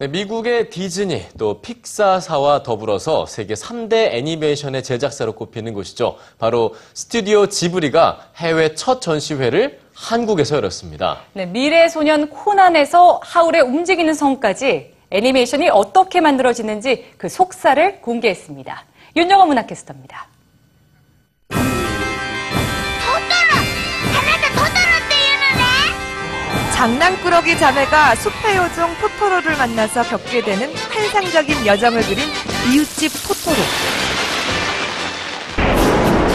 네, 미국의 디즈니 또 픽사사와 더불어서 세계 3대 애니메이션의 제작사로 꼽히는 곳이죠. 바로 스튜디오 지브리가 해외 첫 전시회를 한국에서 열었습니다. 네, 미래 소년 코난에서 하울의 움직이는 성까지 애니메이션이 어떻게 만들어지는지 그 속사를 공개했습니다. 윤영호 문학캐스터입니다. 장난꾸러기 자매가 숲의 요정 토토로를 만나서 겪게 되는 환상적인 여정을 그린 이웃집 토토로.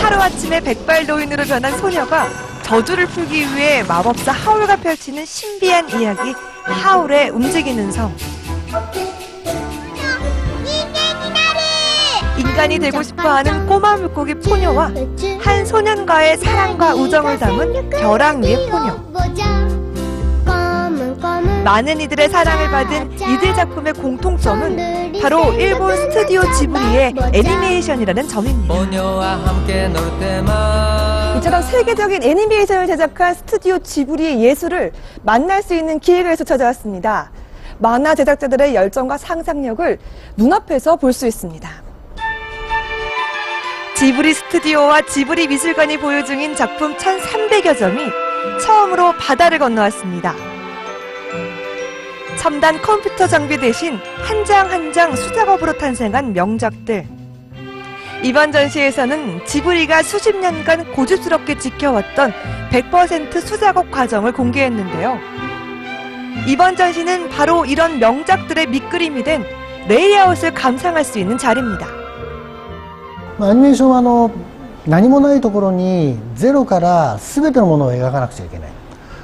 하루아침에 백발노인으로 변한 소녀가 저주를 풀기 위해 마법사 하울과 펼치는 신비한 이야기 하울의 움직이는 성. 인간이 되고 싶어하는 꼬마 물고기 포녀와 한 소년과의 사랑과 우정을 담은 벼랑 위의 포녀. 많은 이들의 사랑을 받은 이들 작품의 공통점은 바로 일본 스튜디오 지브리의 애니메이션이라는 점입니다. 이처럼 세계적인 애니메이션을 제작한 스튜디오 지브리의 예술을 만날 수 있는 기회가 있어 찾아왔습니다. 만화 제작자들의 열정과 상상력을 눈앞에서 볼 수 있습니다. 지브리 스튜디오와 지브리 미술관이 보유 중인 작품 1,300여 점이 처음으로 바다를 건너왔습니다. 첨단 컴퓨터 장비 대신 한 장 한 장 수작업으로 탄생한 명작들. 이번 전시에서는 지브리가 수십 년간 고집스럽게 지켜왔던 100% 수작업 과정을 공개했는데요. 이번 전시는 바로 이런 명작들의 밑그림이 된 레이아웃을 감상할 수 있는 자리입니다. まあアニメーションはあの何もないところにゼロから全てのものを描かなくちゃいけない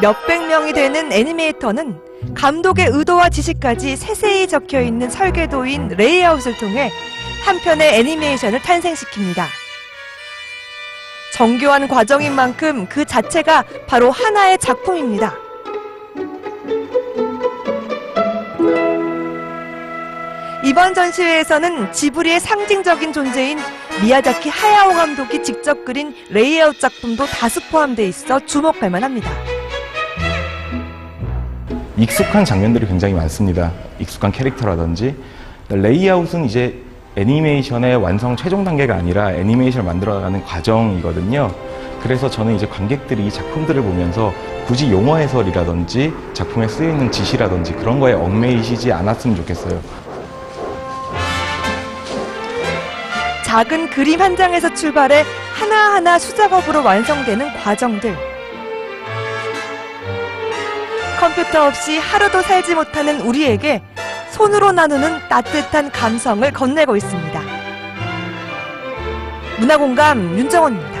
몇백 명이 되는 애니메이터는 감독의 의도와 지시까지 세세히 적혀 있는 설계도인 레이아웃을 통해 한 편의 애니메이션을 탄생시킵니다. 정교한 과정인 만큼 그 자체가 바로 하나의 작품입니다. 이번 전시회에서는 지브리의 상징적인 존재인 미야자키 하야오 감독이 직접 그린 레이아웃 작품도 다수 포함돼 있어 주목할 만합니다. 익숙한 장면들이 굉장히 많습니다. 익숙한 캐릭터라든지 레이아웃은 이제 애니메이션의 완성 최종 단계가 아니라 애니메이션을 만들어가는 과정이거든요. 그래서 저는 이제 관객들이 이 작품들을 보면서 굳이 용어 해설이라든지 작품에 쓰여 있는 지시라든지 그런 거에 얽매이시지 않았으면 좋겠어요. 작은 그림 한 장에서 출발해 하나하나 수작업으로 완성되는 과정들. 컴퓨터 없이 하루도 살지 못하는 우리에게 손으로 나누는 따뜻한 감성을 건네고 있습니다. 문화공감 윤정원입니다.